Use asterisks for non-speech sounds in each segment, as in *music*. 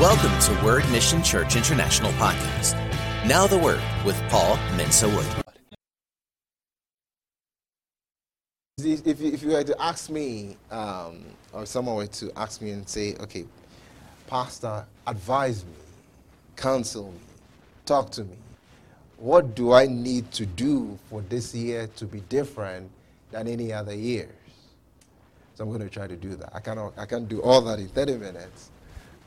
Welcome to Word Mission Church International Podcast. Now the Word with Paul Mensa Wood. If if you were to ask me, um, or someone were to ask me and say, okay, Pastor, advise me, counsel me, talk to me. What do I need to do for this year to be different than any other years? So I'm going to try to do that. I cannot, I can't do all that in 30 minutes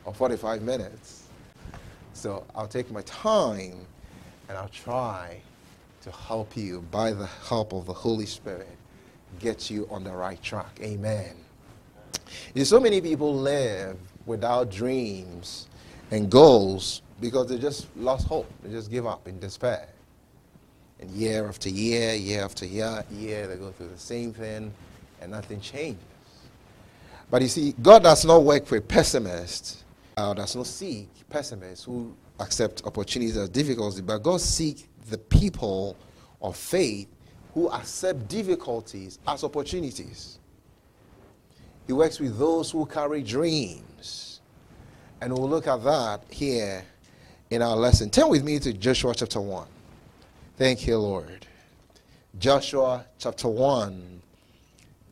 or 45 minutes. So I'll take my time and I'll try to help you by the help of the Holy Spirit get you on the right track. Amen. You so many people live without dreams and goals because they just lost hope. They just give up in despair. And year after year, year after year, year, they go through the same thing and nothing changes. But you see, God does not work with pessimists uh, does not seek pessimists who accept opportunities as difficulty, but God seeks the people of faith who accept difficulties as opportunities. He works with those who carry dreams. And we'll look at that here in our lesson. Turn with me to Joshua chapter 1. Thank you, Lord. Joshua chapter 1,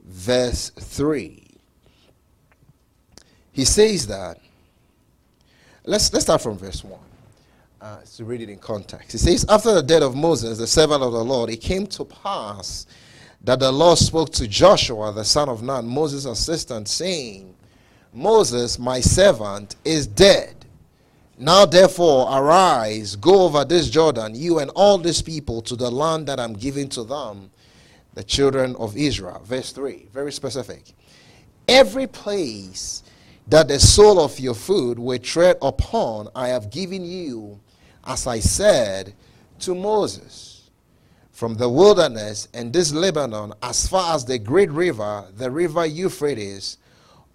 verse 3. He says that Let's, let's start from verse 1 uh, to read it in context. It says, After the death of Moses, the servant of the Lord, it came to pass that the Lord spoke to Joshua, the son of Nun, Moses' assistant, saying, Moses, my servant, is dead. Now therefore arise, go over this Jordan, you and all these people, to the land that I'm giving to them, the children of Israel. Verse 3, very specific. Every place that the sole of your foot will tread upon, I have given you, as I said to Moses. From the wilderness and this Lebanon, as far as the great river, the river Euphrates,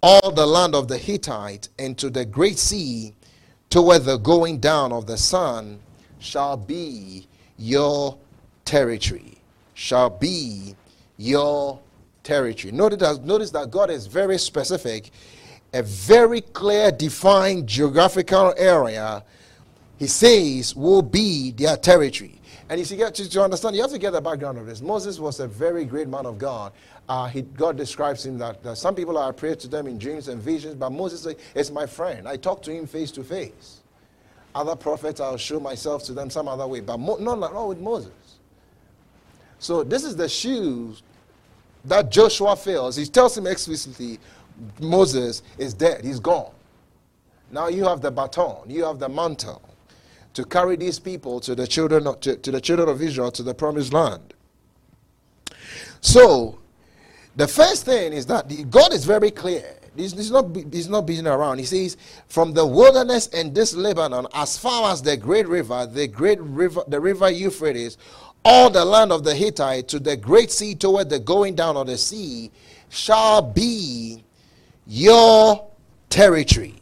all the land of the Hittite, and to the great sea, toward the going down of the sun, shall be your territory. Shall be your territory. Notice that, notice that God is very specific a very clear, defined geographical area, he says, will be their territory. And you see, to, to understand, you have to get the background of this. Moses was a very great man of God. Uh, he, God describes him that, that some people are prayed to them in dreams and visions, but Moses is my friend. I talk to him face to face. Other prophets, I'll show myself to them some other way, but mo- not, not with Moses. So this is the shoes that Joshua fills. He tells him explicitly, Moses is dead, he's gone. Now you have the baton, you have the mantle to carry these people to the children of, to, to the children of Israel to the promised land. So, the first thing is that God is very clear. He's, he's, not, he's not beating around. He says, from the wilderness and this Lebanon, as far as the great river, the great river, the river Euphrates, all the land of the Hittite to the great sea toward the going down of the sea shall be your territory.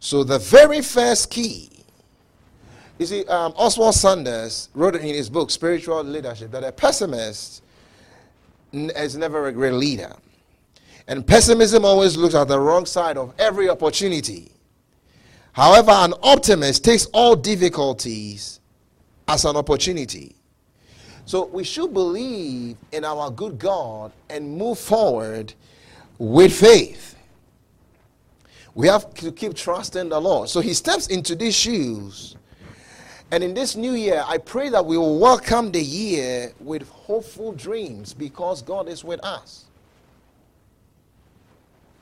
So the very first key, you see, um, Oswald Sanders wrote in his book, Spiritual Leadership, that a pessimist is never a great leader. And pessimism always looks at the wrong side of every opportunity. However, an optimist takes all difficulties as an opportunity. So we should believe in our good God and move forward with faith. We have to keep trusting the Lord. So he steps into these shoes. And in this new year, I pray that we will welcome the year with hopeful dreams because God is with us.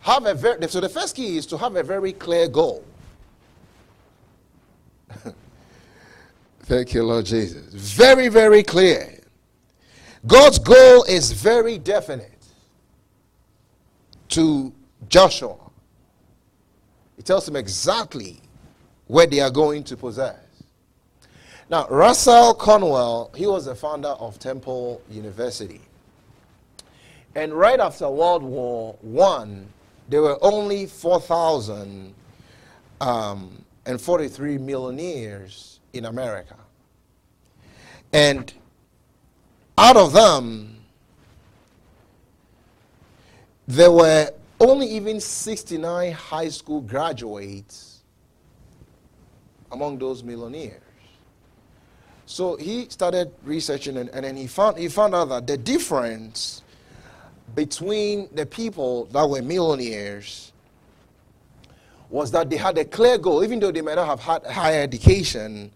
Have a very, so the first key is to have a very clear goal. *laughs* Thank you, Lord Jesus. Very, very clear. God's goal is very definite to Joshua. He tells him exactly where they are going to possess. Now, Russell Conwell, he was the founder of Temple University. And right after World War I, there were only 4,043 um, millionaires in America. And out of them, there were only even 69 high school graduates among those millionaires. So he started researching and, and then he found, he found out that the difference between the people that were millionaires was that they had a clear goal, even though they might not have had higher education,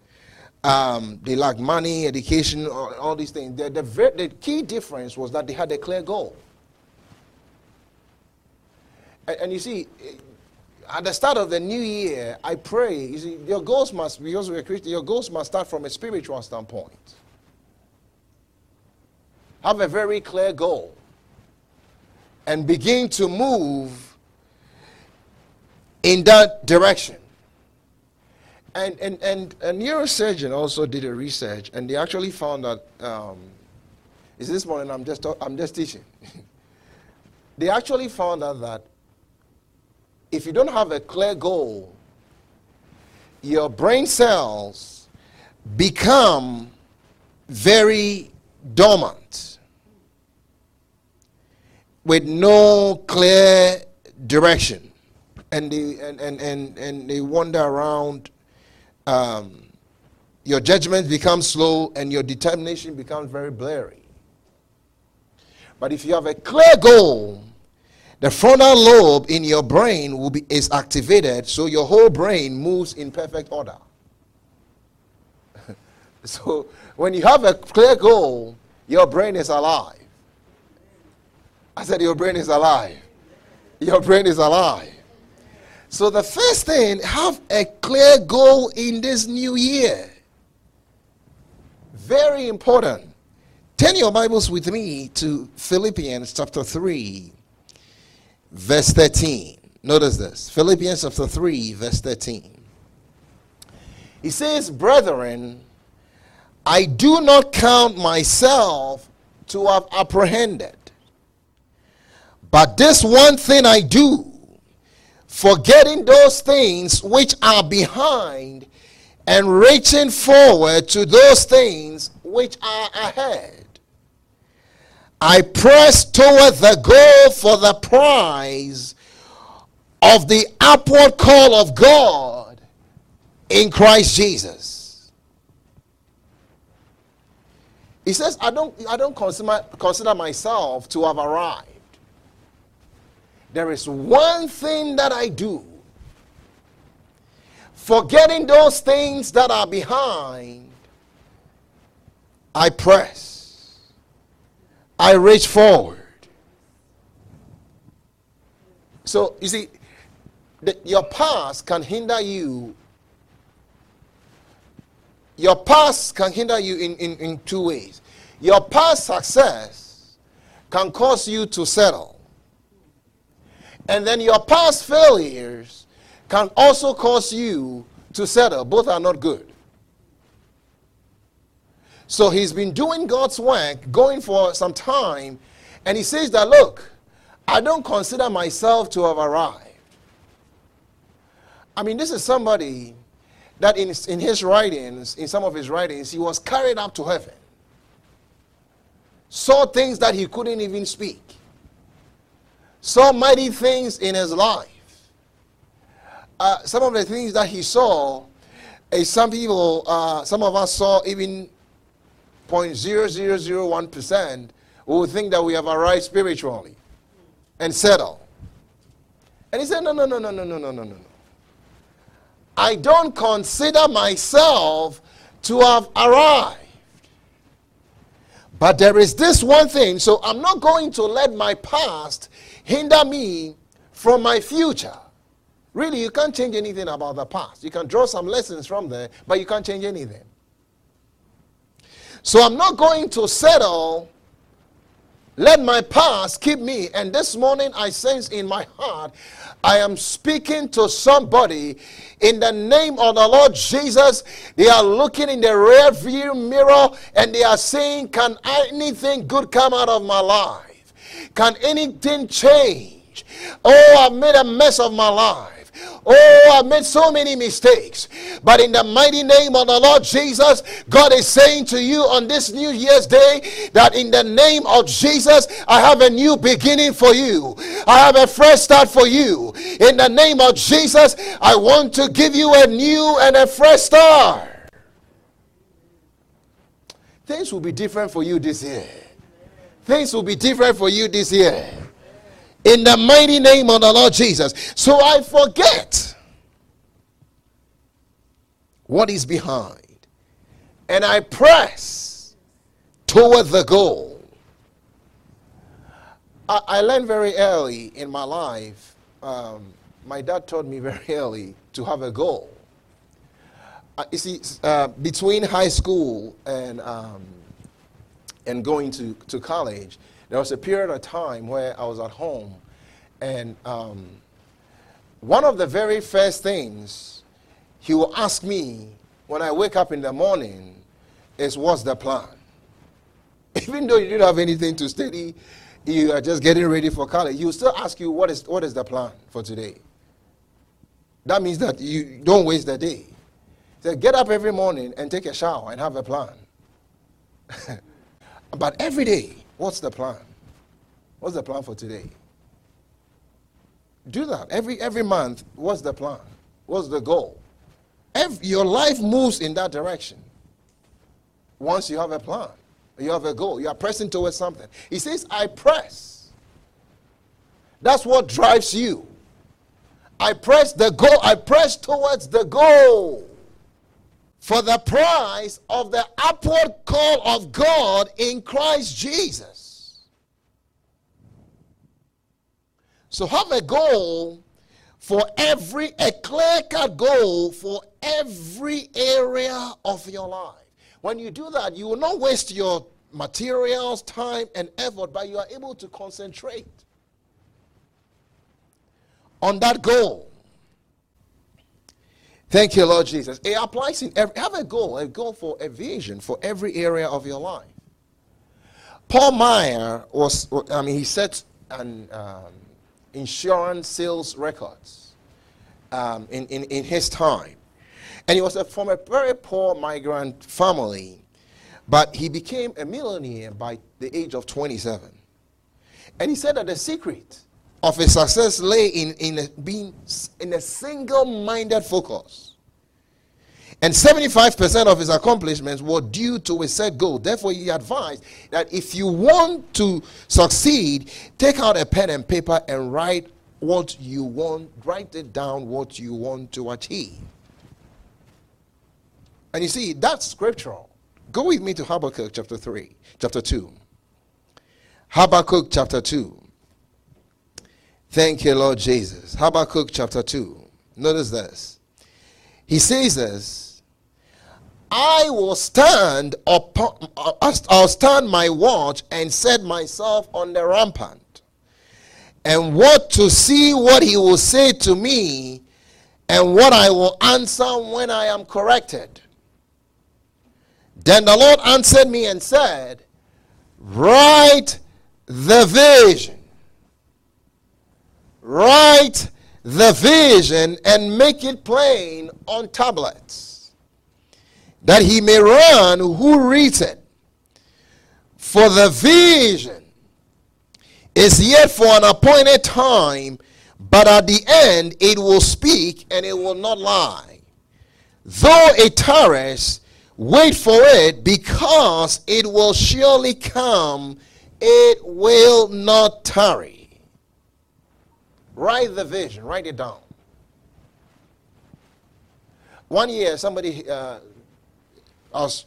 um, they lacked money, education, all, all these things. The, the, the, key difference was that they had a clear goal. And, you see, at the start of the new year, I pray, you see, your goals must, because we're Christian, your goals must start from a spiritual standpoint. Have a very clear goal and begin to move in that direction. And, and, and a neurosurgeon also did a research, and they actually found that. Um, is this morning I'm just, I'm just teaching. *laughs* they actually found out that if you don't have a clear goal, your brain cells become very dormant with no clear direction. And they, and, and, and, and they wander around. Um, your judgment becomes slow and your determination becomes very blurry. But if you have a clear goal, the frontal lobe in your brain will be, is activated so your whole brain moves in perfect order. *laughs* so when you have a clear goal, your brain is alive. I said, Your brain is alive. Your brain is alive. So, the first thing, have a clear goal in this new year. Very important. Turn your Bibles with me to Philippians chapter 3, verse 13. Notice this Philippians chapter 3, verse 13. He says, Brethren, I do not count myself to have apprehended. But this one thing I do, forgetting those things which are behind and reaching forward to those things which are ahead. I press toward the goal for the prize of the upward call of God in Christ Jesus. He says, I don't, I don't consider, consider myself to have arrived. There is one thing that I do. Forgetting those things that are behind, I press. I reach forward. So, you see, the, your past can hinder you. Your past can hinder you in, in, in two ways. Your past success can cause you to settle. And then your past failures can also cause you to settle. Both are not good. So he's been doing God's work, going for some time, and he says that, look, I don't consider myself to have arrived. I mean, this is somebody that in, in his writings, in some of his writings, he was carried up to heaven, saw things that he couldn't even speak saw mighty things in his life. Uh, some of the things that he saw, is some people, uh, some of us saw even 0.0001%, we would think that we have arrived spiritually and settled. And he said, No, No, no, no, no, no, no, no, no, no. I don't consider myself to have arrived. But there is this one thing, so I'm not going to let my past hinder me from my future. Really, you can't change anything about the past. You can draw some lessons from there, but you can't change anything. So I'm not going to settle. Let my past keep me. And this morning I sense in my heart, I am speaking to somebody in the name of the Lord Jesus. They are looking in the rear view mirror and they are saying, Can anything good come out of my life? Can anything change? Oh, I've made a mess of my life. Oh, I made so many mistakes. But in the mighty name of the Lord Jesus, God is saying to you on this New Year's Day that in the name of Jesus, I have a new beginning for you. I have a fresh start for you. In the name of Jesus, I want to give you a new and a fresh start. Things will be different for you this year. Things will be different for you this year. In the mighty name of the Lord Jesus. So I forget what is behind and I press toward the goal. I, I learned very early in my life. Um, my dad taught me *laughs* very early to have a goal. Uh, you see, uh, between high school and um, and going to, to college, there was a period of time where I was at home, and um, one of the very first things he will ask me when I wake up in the morning is, What's the plan? *laughs* Even though you didn't have anything to study, you are just getting ready for college, he will still ask you, What is, what is the plan for today? That means that you don't waste the day. So get up every morning and take a shower and have a plan. *laughs* but every day, what's the plan? What's the plan for today? Do that. Every, every month, what's the plan? What's the goal? Every, your life moves in that direction. Once you have a plan, you have a goal, you are pressing towards something. He says, I press. That's what drives you. I press the goal, I press towards the goal for the price of the upward call of God in Christ Jesus. So have a goal for every, a clear cut goal for every area of your life. When you do that, you will not waste your materials, time, and effort, but you are able to concentrate on that goal. Thank you, Lord Jesus. It applies in every, have a goal, a goal for a vision for every area of your life. Paul Meyer was, I mean, he set an um, insurance sales records um, in, in, in his time. And he was a, from a very poor migrant family, but he became a millionaire by the age of 27. And he said that the secret of his success lay in, in a, being in a single-minded focus. And 75% of his accomplishments were due to a set goal. Therefore, he advised that if you want to succeed, take out a pen and paper and write what you want, write it down what you want to achieve. And you see, that's scriptural. Go with me to Habakkuk chapter 3, chapter 2. Habakkuk chapter 2. Thank you, Lord Jesus. Habakkuk chapter 2. Notice this. He says this I will stand upon, I'll stand my watch and set myself on the rampart, and what to see what he will say to me, and what I will answer when I am corrected. Then the Lord answered me and said, Write the vision write the vision and make it plain on tablets, that he may run who reads it. For the vision is yet for an appointed time, but at the end it will speak and it will not lie. Though it tarries, wait for it, because it will surely come, it will not tarry. Write the vision, write it down. One year, somebody, uh, I was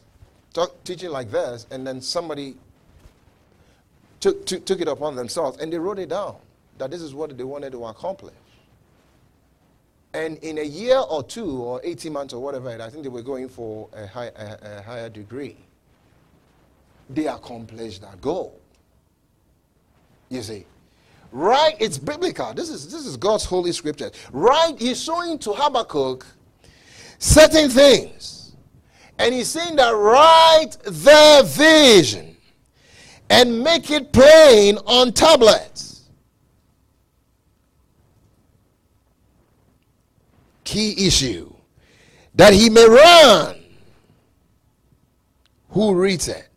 talk, teaching like this, and then somebody took, took, took it upon themselves and they wrote it down that this is what they wanted to accomplish. And in a year or two, or 18 months, or whatever, I think they were going for a, high, a, a higher degree. They accomplished that goal. You see. Right, it's biblical. This is this is God's holy scripture. Right, he's showing to Habakkuk certain things. And he's saying that write the vision and make it plain on tablets. key issue that he may run. Who reads it?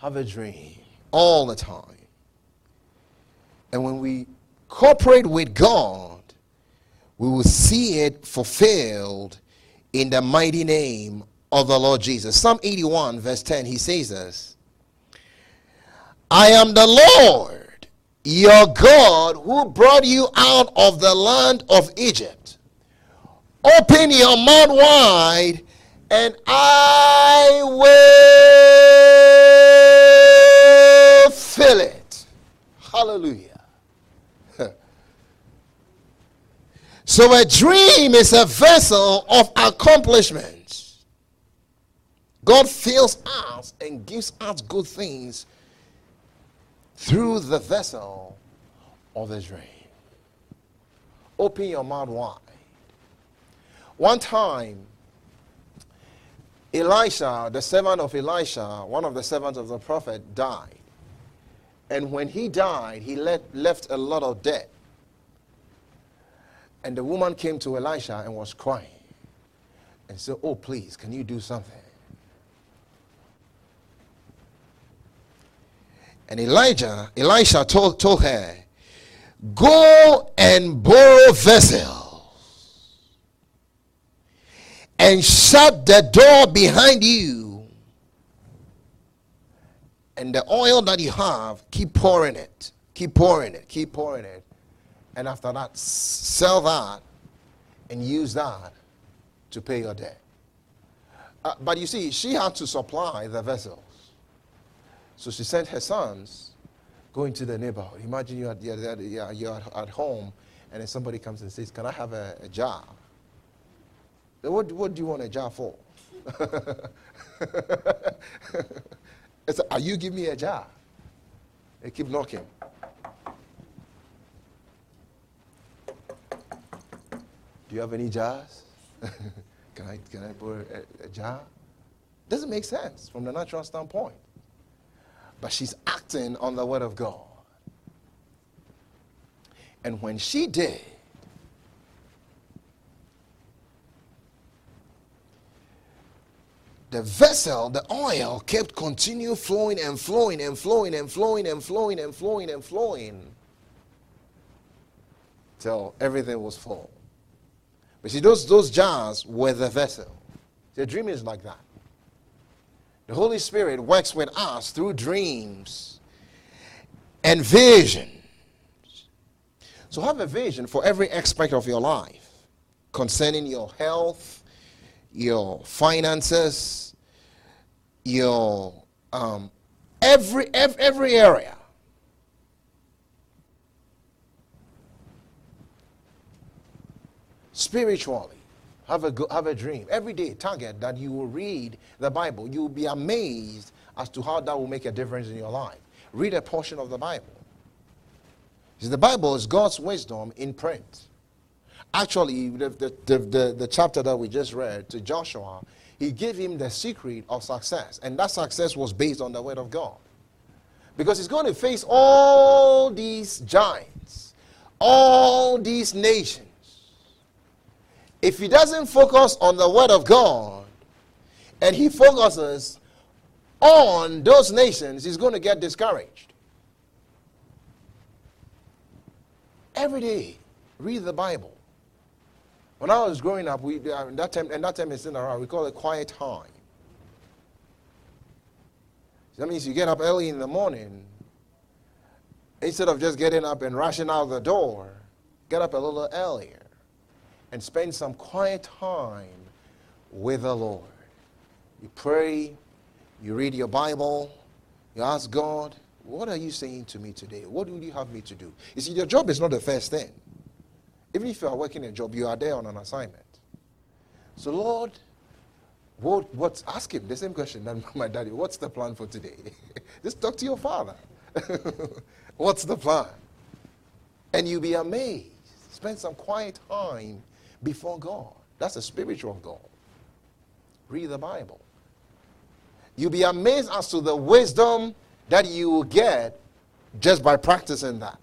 Have a dream all the time. And when we cooperate with God, we will see it fulfilled in the mighty name of the Lord Jesus. Psalm 81, verse 10, he says this I am the Lord, your God, who brought you out of the land of Egypt. Open your mouth wide, and I will fill it. Hallelujah. *laughs* So a dream is a vessel of accomplishments. God fills us and gives us good things through the vessel of the dream. Open your mouth wide. One time, Elisha, the servant of Elisha, one of the servants of the prophet, died. And when he died, he left, left a lot of debt. And the woman came to Elisha and was crying and said, Oh, please, can you do something? And Elijah, Elisha told, told her, Go and borrow vessels and shut the door behind you. And the oil that you have, keep pouring it. Keep pouring it. Keep pouring it and after that, sell that and use that to pay your debt. Uh, but you see, she had to supply the vessels. So she sent her sons going to the neighborhood. Imagine you're, you're, you're at home and then somebody comes and says, Can I have a, a jar? What, what do you want a jar for? *laughs* I said, Are you give me a jar? They keep knocking. Do you have any jars? *laughs* can, I, can I borrow a, a jar? Doesn't make sense from the natural standpoint. But she's acting on the word of God. And when she did, the vessel, the oil, kept continue flowing and flowing and flowing and flowing and flowing and flowing and flowing till everything was full. But see, those, those jars were the vessel. The dream is like that. The Holy Spirit works with us through dreams and visions. So have a vision for every aspect of your life concerning your health, your finances, your um, every, every every area. spiritually. Have a, have a dream. Every day, target that you will read the Bible. You will be amazed as to how that will make a difference in your life. Read a portion of the Bible. See, the Bible is God's wisdom in print. Actually, the, the, the, the, chapter that we just read to Joshua, he gave him the secret of success. And that success was based on the Word of God. Because he's going to face all these giants, all these nations if he doesn't focus on the Word of God and he focuses on those nations, he's going to get discouraged. Every day, read the Bible. When I was growing up, we uh, that time and that time is in around. We call it quiet time. That means you get up early in the morning. Instead of just getting up and rushing out the door, get up a little earlier and spend some quiet time with the Lord. You pray, you read your Bible, you ask God, what are you saying to me today? What would you have me to do? You see, your job is not the first thing. Even if you are working a job, you are there on an assignment. So, Lord, what, what's, ask him the same question that *laughs* my daddy, what's the plan for today? *laughs* Just talk to your father. *laughs* what's the plan? And you'll be amazed. Spend some quiet time before God. That's a spiritual goal. Read the Bible. You'll be amazed as to the wisdom that you will get just by practicing that.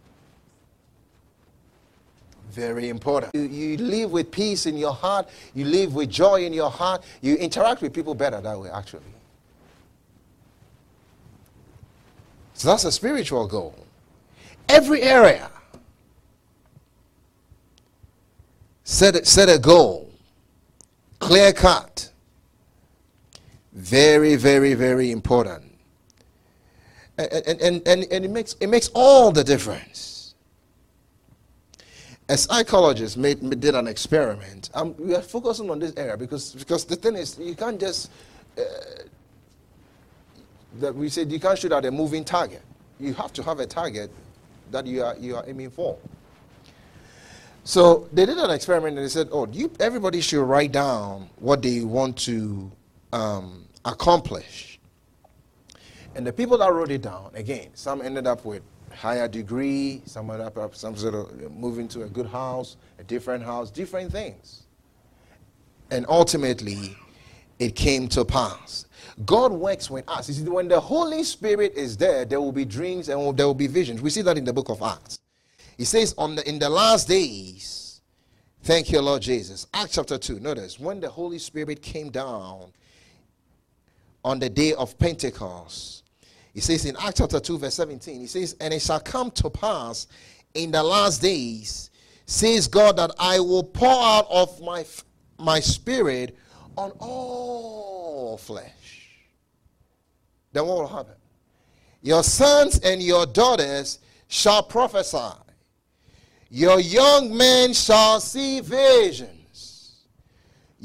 Very important. You, you live with peace in your heart, you live with joy in your heart, you interact with people better that way, actually. So that's a spiritual goal. Every area. Set set a goal. Clear cut. Very, very, very important. And, and, and, and it, makes, it makes all the difference. A psychologist made, did an experiment. Um, we are focusing on this area because, because the thing is, you can't just uh, that we said you can't shoot at a moving target. You have to have a target that you are, you are aiming for. So they did an experiment and they said, oh, you, everybody should write down what they want to um, accomplish. And the people that wrote it down, again, some ended up with higher degree, some ended up some sort of moving to a good house, a different house, different things. And ultimately, it came to pass. God works with us. You see, when the Holy Spirit is there, there will be dreams and there will be visions. We see that in the book of Acts. He says, on the, in the last days, thank you, Lord Jesus. Acts chapter 2, notice, when the Holy Spirit came down on the day of Pentecost, he says in Acts chapter 2, verse 17, he says, And it shall come to pass in the last days, says God, that I will pour out of my, my spirit on all flesh. Then what will happen? Your sons and your daughters shall prophesy. Your young men shall see visions.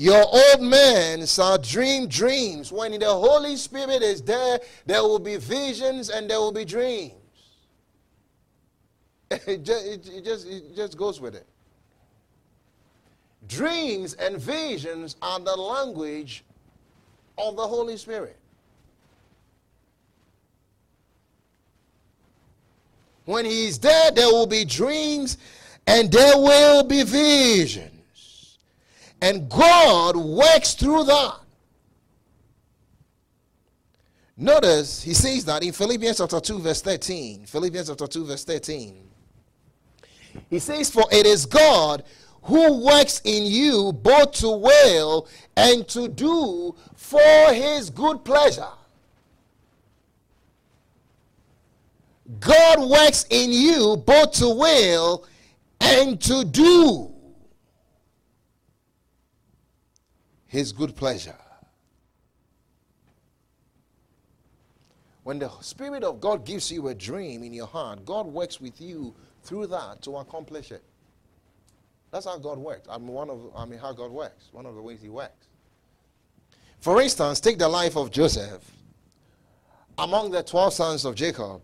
Your old men shall dream dreams. When the Holy Spirit is there, there will be visions and there will be dreams. *laughs* It just, it just, it just goes with it. Dreams and visions are the language of the Holy Spirit. When he's there, there will be dreams and there will be visions. And God works through that. Notice he says that in Philippians chapter 2, verse 13. Philippians chapter 2, verse 13. He says, For it is God who works in you both to will and to do for his good pleasure. God works in you both to will and to do his good pleasure. When the Spirit of God gives you a dream in your heart, God works with you through that to accomplish it. That's how God works. I mean, one of I mean how God works. One of the ways He works. For instance, take the life of Joseph. Among the twelve sons of Jacob,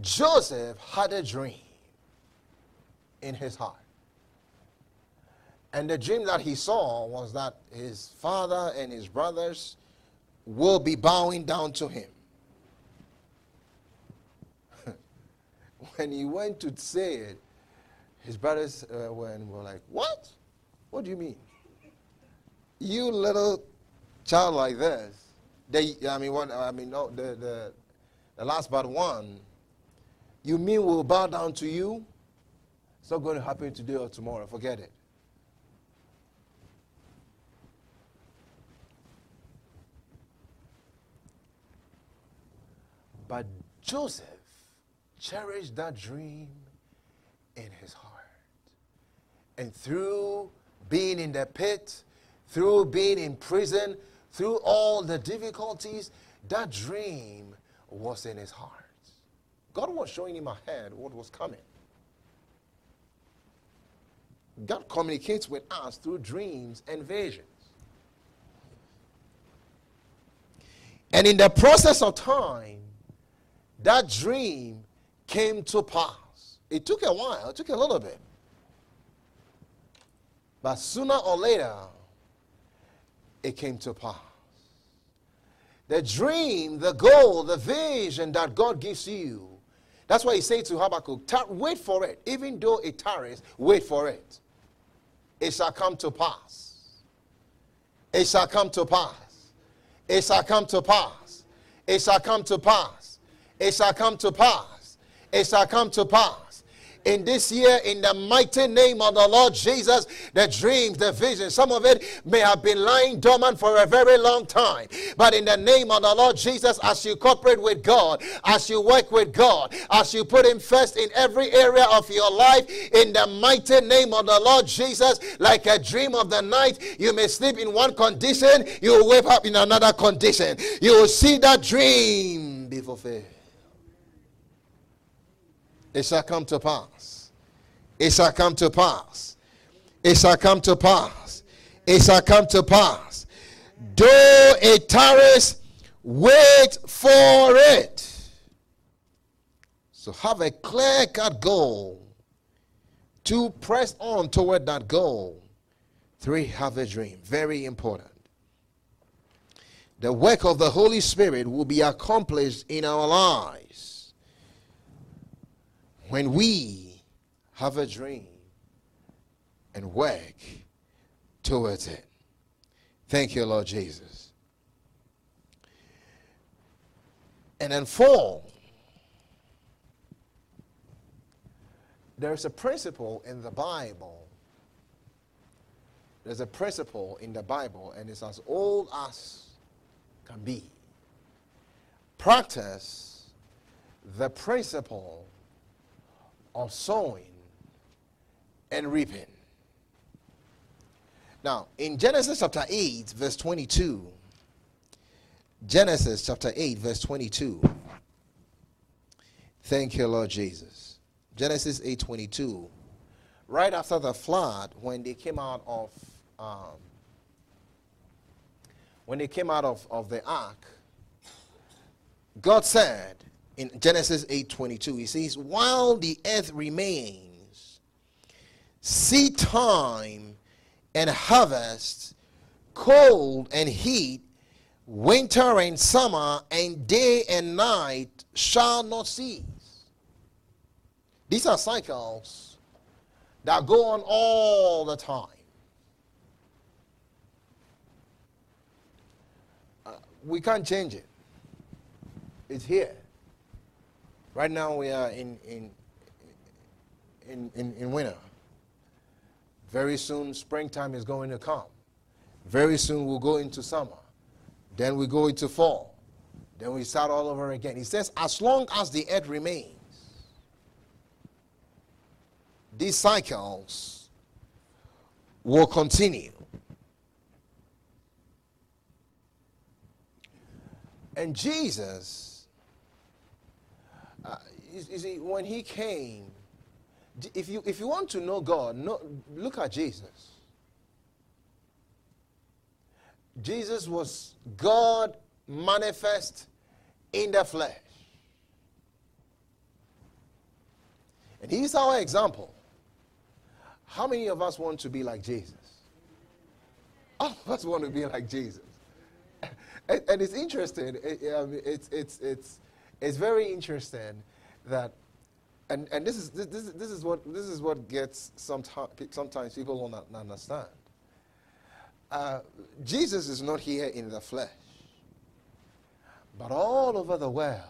Joseph had a dream in his heart. And the dream that he saw was that his father and his brothers will be bowing down to him. *laughs* when he went to say it, his brothers uh, were, were like, What? What do you mean? You little child like this. They, I mean, what, I mean, no, the, the, the last but one you mean we'll bow down to you? It's not going to happen today or tomorrow. Forget it. But Joseph cherished that dream in his heart. And through being in the pit, through being in prison, through all the difficulties, that dream was in his heart. God was showing him ahead what was coming. God communicates with us through dreams and visions. And in the process of time, that dream came to pass. It took a while, it took a little bit. But sooner or later, it came to pass. The dream, the goal, the vision that God gives you that's why he said to Habakkuk, wait for it. Even though it tarries, wait for it. It shall come to pass. It shall come to pass. It shall come to pass. It shall come to pass. It shall come to pass. It shall come to pass. in this year in the mighty name of the Lord Jesus. The dreams, the visions, some of it may have been lying dormant for a very long time. But in the name of the Lord Jesus, as you cooperate with God, as you work with God, as you put Him first in every area of your life, in the mighty name of the Lord Jesus, like a dream of the night, you may sleep in one condition, you will wake up in another condition. You will see that dream be fulfilled. It shall come to pass. It shall come to pass. It shall come to pass. It shall come to pass. Though it tarries, wait for it. So have a clear cut goal to press on toward that goal. Three, have a dream. Very important. The work of the Holy Spirit will be accomplished in our lives when we have a dream and work towards it. Thank you, Lord Jesus. And then, four, there's a principle in the Bible. There's a principle in the Bible, and it's as old as can be. Practice the principle of sowing and reaping. Now, in Genesis chapter 8, verse 22, Genesis chapter 8, verse 22. Thank you, Lord Jesus. Genesis 8 22. Right after the flood, when they came out of um, when they came out of, of the ark, God said, in Genesis 8:22. He says, "While the earth remains, seed time and harvest, cold and heat, winter and summer, and day and night shall not cease." These are cycles that go on all the time. Uh, we can't change it. It's here. Right now we are in, in, in, in, in winter. Very soon springtime is going to come. Very soon we'll go into summer. Then we go into fall. Then we start all over again. He says, as long as the earth remains, these cycles will continue. And Jesus you, see, when he came, if you, if you want to know God, look at Jesus. Jesus was God manifest in the flesh. And he's our example. How many of us want to be like Jesus? *laughs* All of us want to be like Jesus. *laughs* and, and it's interesting. It, um, it's, it's, it's, it's very interesting that and, and this is this, this is what this is what gets sometimes sometimes people don't understand. Uh, Jesus is not here in the flesh, but all over the world,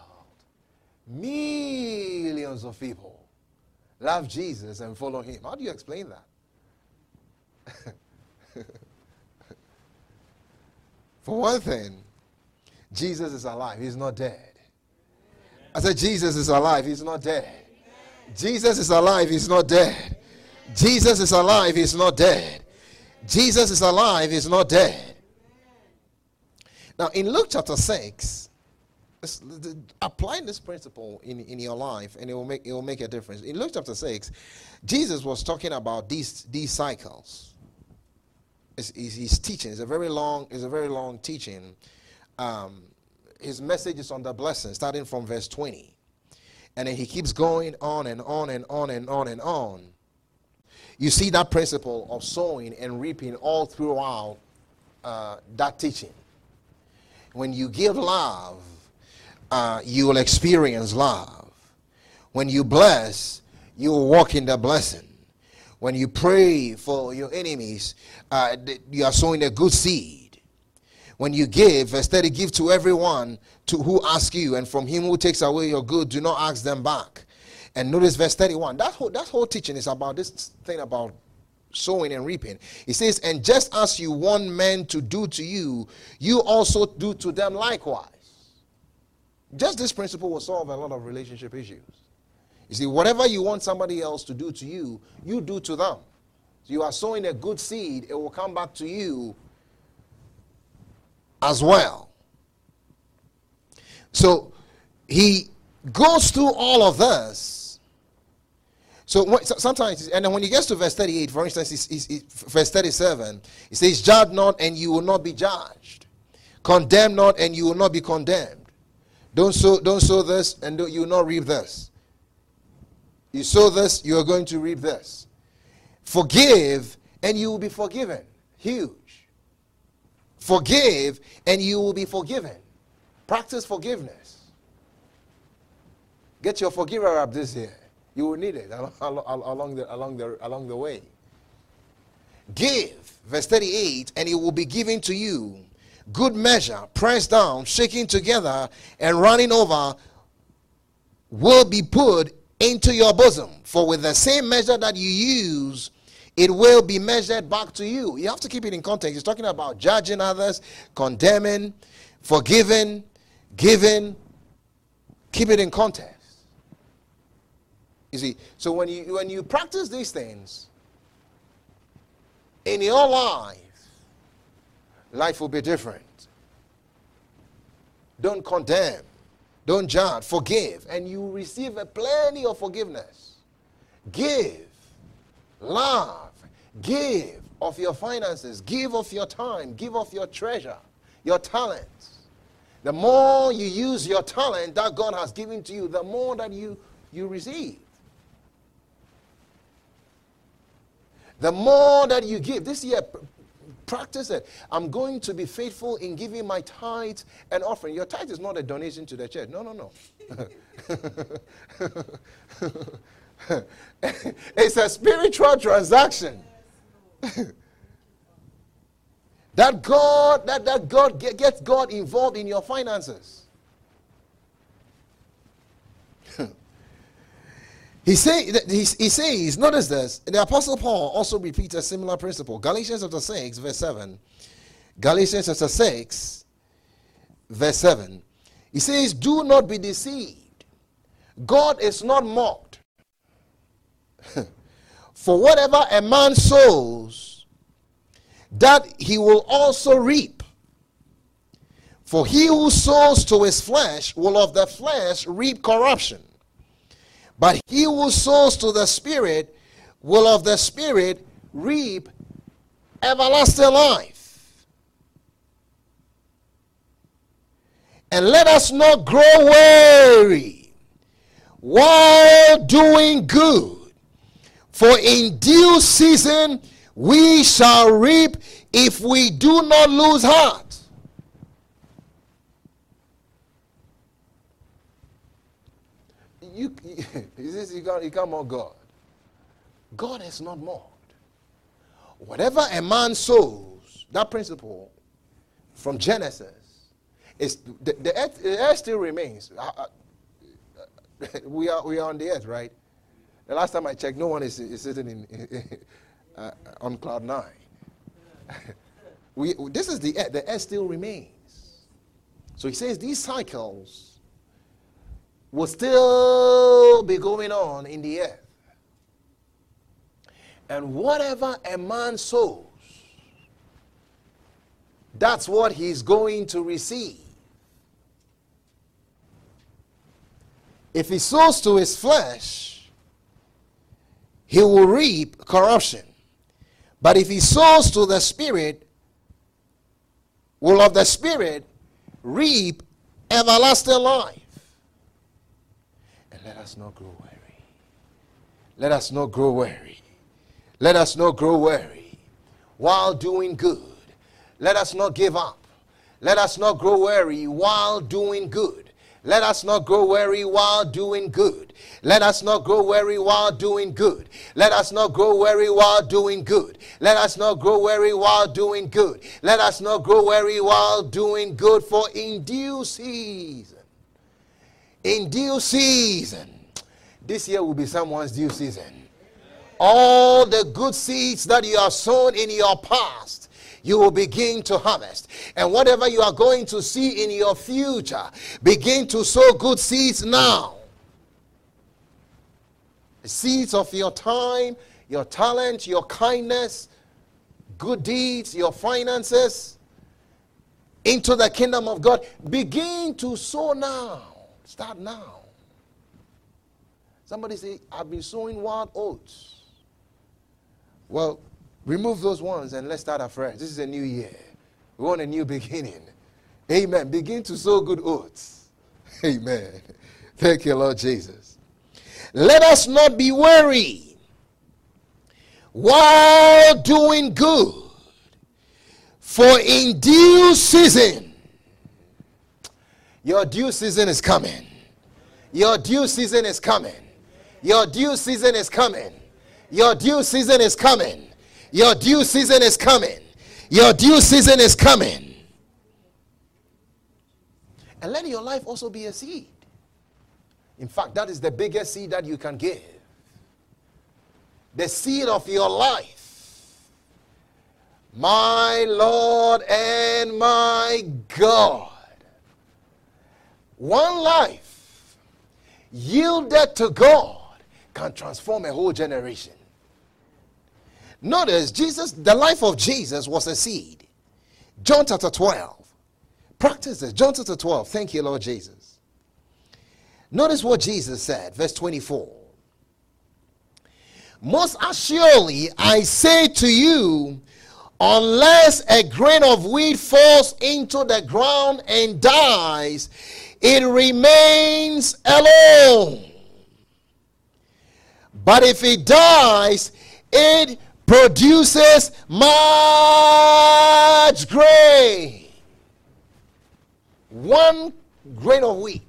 millions of people love Jesus and follow him. How do you explain that? *laughs* For one thing, Jesus is alive, he's not dead. I said, Jesus is alive. He's not dead. Jesus is alive. He's not dead. Jesus is alive. He's not dead. Jesus is alive. He's not dead. Now, in Luke chapter 6, applying this principle in, in your life and it will make it will make a difference. In Luke chapter 6, Jesus was talking about these these cycles. He's teaching. It's a very long, it's a very long teaching. Um, his message is on the blessing, starting from verse 20. And then he keeps going on and on and on and on and on. You see that principle of sowing and reaping all throughout uh, that teaching. When you give love, uh, you will experience love. When you bless, you will walk in the blessing. When you pray for your enemies, uh, you are sowing a good seed when you give, verse 30, give to everyone to who asks you, and from him who takes away your good, do not ask them back. And notice verse 31. That whole, that whole teaching is about this thing about sowing and reaping. He says, And just as you want men to do to you, you also do to them likewise. Just this principle will solve a lot of relationship issues. You see, whatever you want somebody else to do to you, you do to them. So you are sowing a good seed, it will come back to you as well. So he goes through all of this. So, sometimes, and then when he gets to verse 38, for instance, he's, verse 37, he says, Judge not, and you will not be judged. Condemn not, and you will not be condemned. Don't sow, don't sow this, and you will not reap this. You sow this, you are going to reap this. Forgive, and you will be forgiven. Huge. Forgive, and you will be forgiven. Practice forgiveness. Get your forgiver up this year. You will need it along the, along the, along the way. Give, verse 38, and it will be given to you. Good measure, pressed down, shaking together, and running over, will be put into your bosom. For with the same measure that you use, it will be measured back to you. You have to keep it in context. He's talking about judging others, condemning, forgiving, giving. Keep it in context. You see, so when you when you practice these things in your life, life will be different. Don't condemn, don't judge, forgive, and you receive a plenty of forgiveness. Give, love, give of your finances, give of your time, give of your treasure, your talents. The more you use your talent that God has given to you, the more that you, you receive. The more that you give, this year, practice it. I'm going to be faithful in giving my tithe and offering. Your tithe is not a donation to the church. No, no, no. *laughs* it's a spiritual transaction. *laughs* that God, that, that God get, gets God involved in your finances. *laughs* He, say, he, he says, notice this, the Apostle Paul also repeats a similar principle. Galatians chapter 6, verse 7. Galatians chapter 6, verse 7. He says, Do not be deceived. God is not mocked. *laughs* For whatever a man sows, that he will also reap. For he who sows to his flesh will of the flesh reap corruption. But he who sows to the Spirit will of the Spirit reap everlasting life. And let us not grow weary while doing good, for in due season we shall reap if we do not lose heart. you, *laughs* he says you can't, you can't mock God. God is not mocked. Whatever a man sows, that principle from Genesis, is the, the, earth, the earth still remains. Uh, uh, *laughs* we, are, we are on the earth, right? The last time I checked, no one is, is sitting in, uh, on cloud nine. *laughs* we, this is the earth. The earth still remains. So he says these cycles will still be going on in the earth. And whatever a man sows, that's what he's going to receive. If he sows to his flesh, he will reap corruption. But if he sows to the Spirit, will of the Spirit reap everlasting life. And let us not grow weary. Let us not grow weary. Let us not grow weary while doing good. Let us not give up. Let us not grow weary while doing good. Let us not grow weary while doing good. Let us not grow weary while doing good. Let us not grow weary while doing good. Let us not grow weary while doing good. Let us not grow weary while doing good, for in due season in due season. this year will be someone's due season. All the good seeds that you have sown in your past, you will begin to harvest. And whatever you are going to see in your future, begin to sow good seeds now. The seeds of your time, your talent, your kindness, good deeds, your finances into the kingdom of God. Begin to sow now. Start now. Somebody say, I've been sowing wild oats. Well, remove those ones and let's start afresh. This is a new year. We want a new beginning. Amen. Begin to sow good oats. *laughs* Amen. Thank you, Lord Jesus. Let us not be weary while doing good, for in due season, your due season is coming. Your due season is coming. Your due season is coming. Your due season is coming. Your due season is coming. Your due season is coming. And let your life also be a seed. In fact, that is the biggest seed that you can give. The seed of your life. My Lord and my God. One life yielded to God can transform a whole generation. Notice Jesus, the life of Jesus was a seed. John chapter 12. Practice this. John chapter 12. Thank you, Lord Jesus. Notice what Jesus said, verse 24. Most assuredly, I say to you, unless a grain of wheat falls into the ground and dies, it remains alone. But if it dies, it produces much grain. One grain of wheat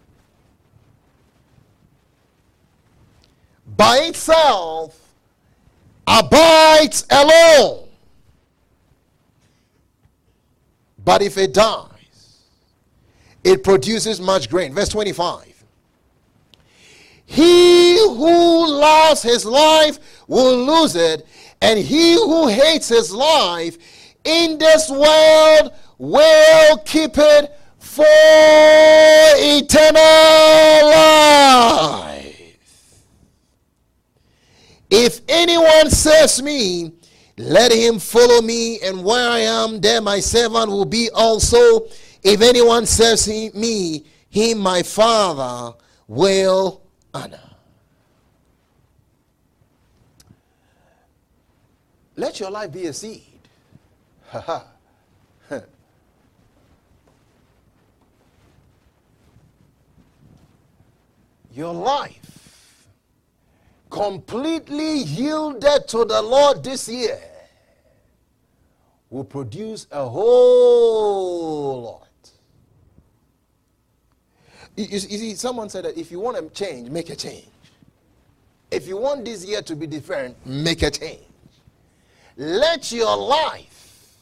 by itself abides alone. But if it dies, it produces much grain. Verse 25. He who loves his life will lose it, and he who hates his life in this world will keep it for eternal life. If anyone says me, let him follow me, and where I am, there my servant will be also. If anyone says me, him my Father will honor. Let your life be a seed. *laughs* your life completely yielded to the Lord this year will produce a whole lot. You, you, see, someone said that if you want to change, make a change. If you want this year to be different, make a change. Let your life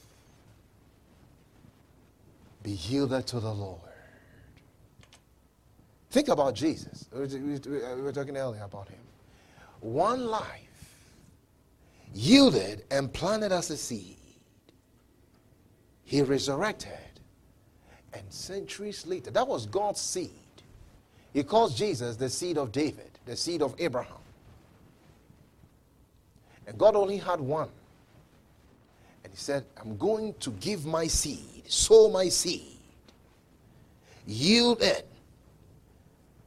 be yielded to the Lord. Think about Jesus. We were talking earlier about him. One life yielded and planted as a seed. He resurrected. And centuries later, that was God's seed. He calls Jesus the seed of David, the seed of Abraham. And God only had one. And he said, I'm going to give my seed, sow my seed, yield it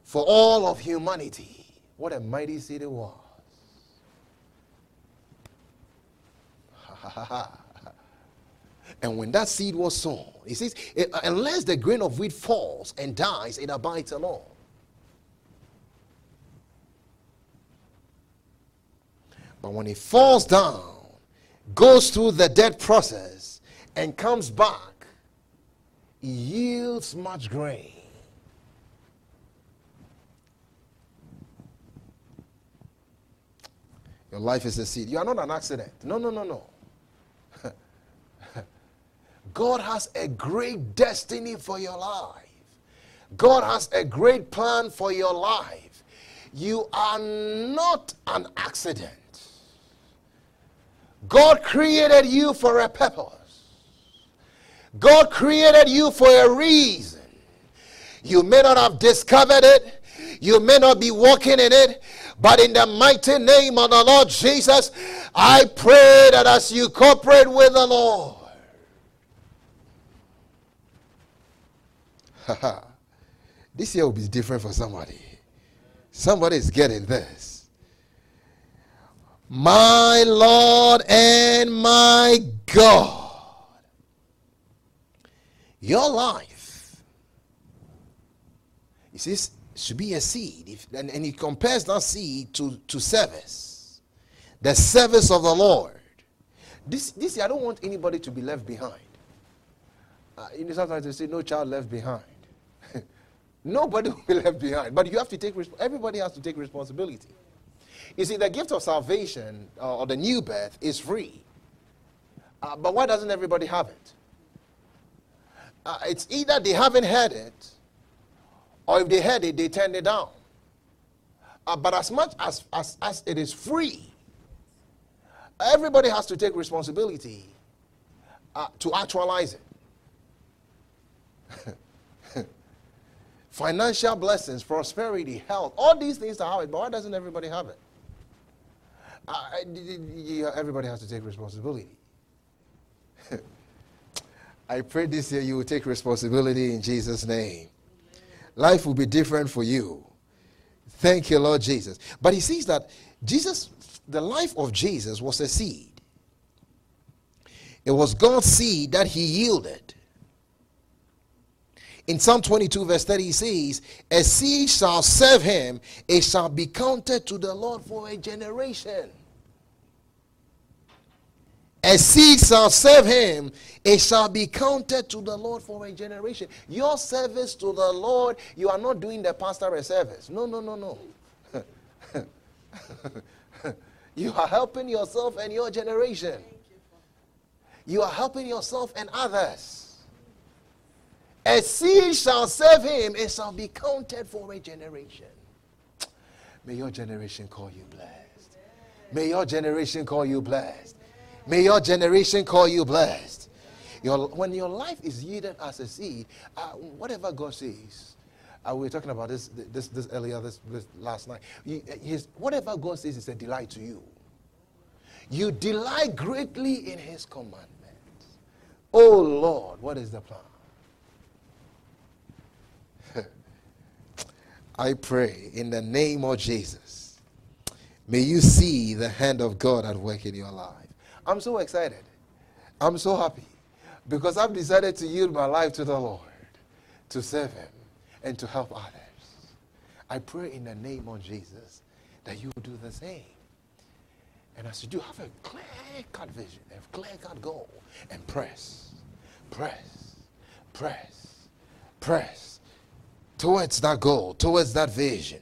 for all of humanity. What a mighty seed it was. *laughs* and when that seed was sown, he says, eh, unless the grain of wheat falls and dies, it abides alone. But when it falls down, goes through the death process, and comes back, yields much grain. Your life is a seed. You are not an accident. No, no, no, no. *laughs* God has a great destiny for your life. God has a great plan for your life. You are not an accident. God created you for a purpose. God created you for a reason. You may not have discovered it, you may not be walking in it, but in the mighty name of the Lord Jesus, I pray that as you cooperate with the Lord, *laughs* this year will be different for somebody. Somebody is getting this. My Lord and my God. Your life, you see, should be a seed. If, and, and he compares that seed to, to service. The service of the Lord. This, this I don't want anybody to be left behind. Uh, you know, sometimes they say, no child left behind. *laughs* Nobody will be left behind. But you have to take, everybody has to take responsibility. You see, the gift of salvation uh, or the new birth is free. Uh, but why doesn't everybody have it? Uh, it's either they haven't heard it, or if they heard it, they turned it down. Uh, but as much as, as, as it is free, everybody has to take responsibility uh, to actualize it. *laughs* financial blessings, prosperity, health, all these things to have it, but why doesn't everybody have it? Uh, everybody has to take responsibility. *laughs* I pray this year you will take responsibility in Jesus' name. Life will be different for you. Thank you, Lord Jesus. But he sees that Jesus, the life of Jesus was a seed. It was God's seed that he yielded. In Psalm 22, verse 30, he says, A seed shall serve him, it shall be counted to the Lord for a generation. A seed shall serve him, it shall be counted to the Lord for a generation. Your service to the Lord, you are not doing the pastor a service. No, no, no, no. *laughs* you are helping yourself and your generation. You are helping yourself and others. A seed shall serve him, it shall be counted for a generation. May your generation call you blessed. May your generation call you blessed. May your generation call you blessed. Your, when your life is yielded as a seed, uh, whatever God says, uh, we were talking about this, this, this earlier, this, this last night. his, whatever God says is a delight to you. You delight greatly in His commandments. Oh Lord, what is the plan? I pray in the name of Jesus. May you see the hand of God at work in your life. I'm so excited. I'm so happy because I've decided to yield my life to the Lord, to serve Him, and to help others. I pray in the name of Jesus that you do the same. And as you do, have a clear cut vision, a clear cut goal, and press, press, press, press towards that goal, towards that vision.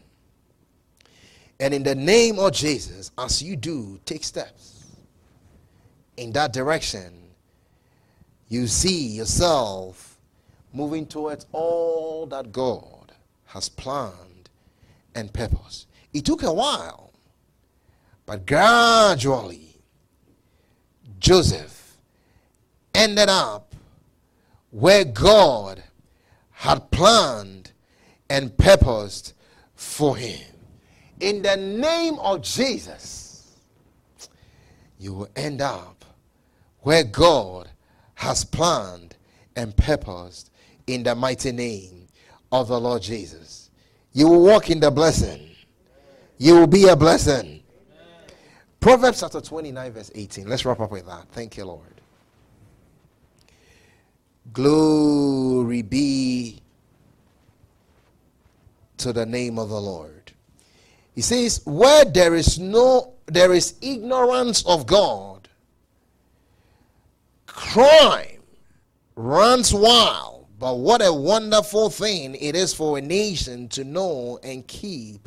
And in the name of Jesus, as you do, take steps in that direction, you see yourself moving towards all that God has planned and purpose. It took a while, but gradually, Joseph ended up where God had planned and purposed for him. In the name of Jesus, you will end up where God has planned and purposed in the mighty name of the Lord Jesus. You will walk in the blessing. You will be a blessing. Proverbs chapter 29, verse 18. Let's wrap up with that. Thank you, Lord. Glory be to the name of the Lord. He says, Where there is no there is ignorance of God, crime runs wild. But what a wonderful thing it is for a nation to know and keep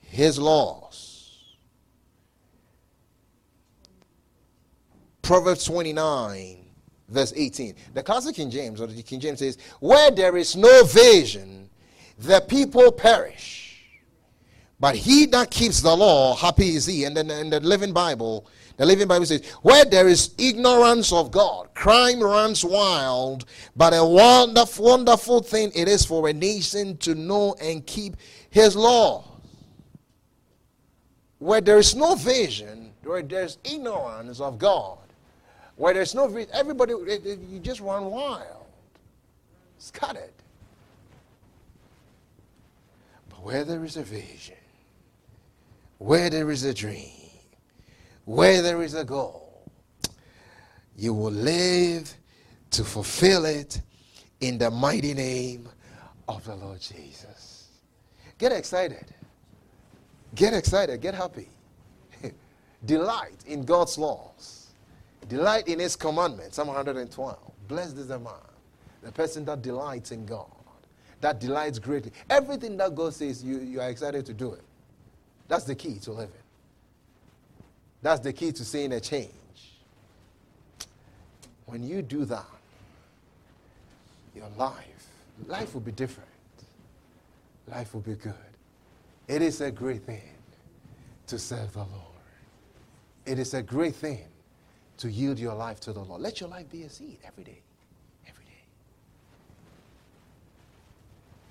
his laws. Proverbs 29, verse 18. The classic King James, or the King James says, Where there is no vision, the people perish. But he that keeps the law, happy is he. And then in the Living Bible, the Living Bible says, Where there is ignorance of God, crime runs wild, but a wonderful, wonderful thing it is for a nation to know and keep his law. Where there is no vision, where there's ignorance of God, where there's no vision, everybody, you just run wild, scattered. But where there is a vision, where there is a dream, where there is a goal, you will live to fulfill it in the mighty name of the Lord Jesus. Get excited. Get excited. Get happy. *laughs* Delight in God's laws. Delight in His commandments. Psalm 112. Blessed is the man, the person that delights in God, that delights greatly. Everything that God says, you, you are excited to do it. That's the key to living. That's the key to seeing a change. When you do that, your life, life will be different. Life will be good. It is a great thing to serve the Lord. It is a great thing to yield your life to the Lord. Let your life be a seed every day. Every day.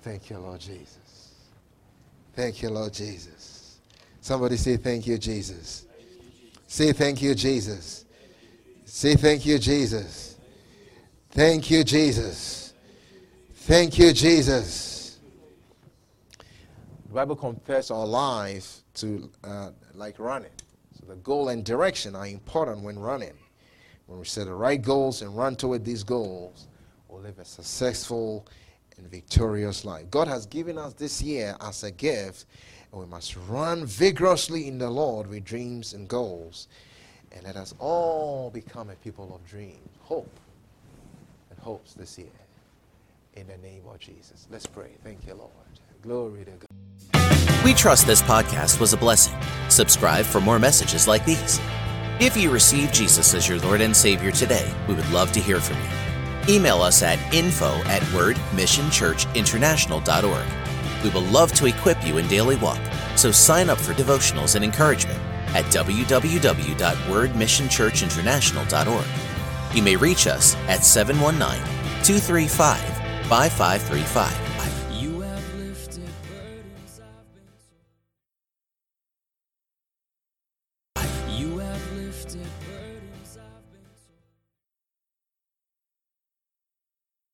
Thank you, Lord Jesus. Thank you, Lord Jesus. Somebody say, Thank you, Jesus. Say, Thank you, Jesus. Say, Thank you, Jesus. Thank you, Jesus. Thank you, Jesus. The Bible compares our lives to uh, like running. So the goal and direction are important when running. When we set the right goals and run toward these goals, we'll live a successful and victorious life. God has given us this year as a gift and we must run vigorously in the Lord with dreams and goals. And let us all become a people of dreams, hope, and hopes this year. In the name of Jesus. Let's pray. Thank you, Lord. Glory to God. We trust this podcast was a blessing. Subscribe for more messages like these. If you receive Jesus as your Lord and Savior today, we would love to hear from you. Email us at info at wordmissionchurchinternational.org we will love to equip you in daily walk, so sign up for devotionals and encouragement at www.wordmissionchurchinternational.org. You may reach us at 719 235 5535